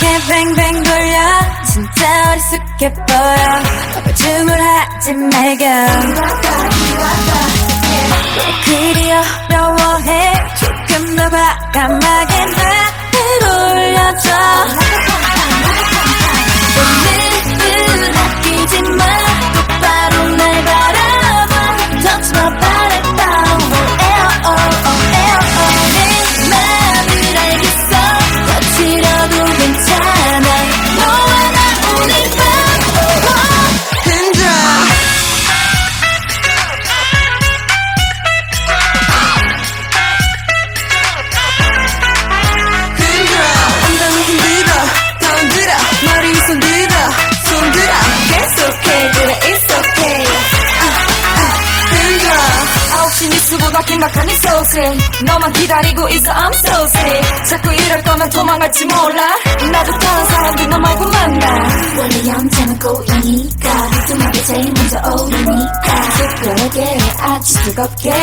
이렇게 뱅뱅 돌려. 진짜 어리숙해 보여. 거짓말 하지 말겨. 그리 어려워해. 조금 더 과감하게. 뉴스보다 긴박한 이 소식 너만 기다리고 있어 I'm so sick 자꾸 이럴 거면 도망갈지 몰라. 나도 다른 사람들 너 말고 만나. 원래 영자는 꼬이니까 뜨하게 제일 먼저 오르니까. 부끄럽게 아주 뜨겁게. 오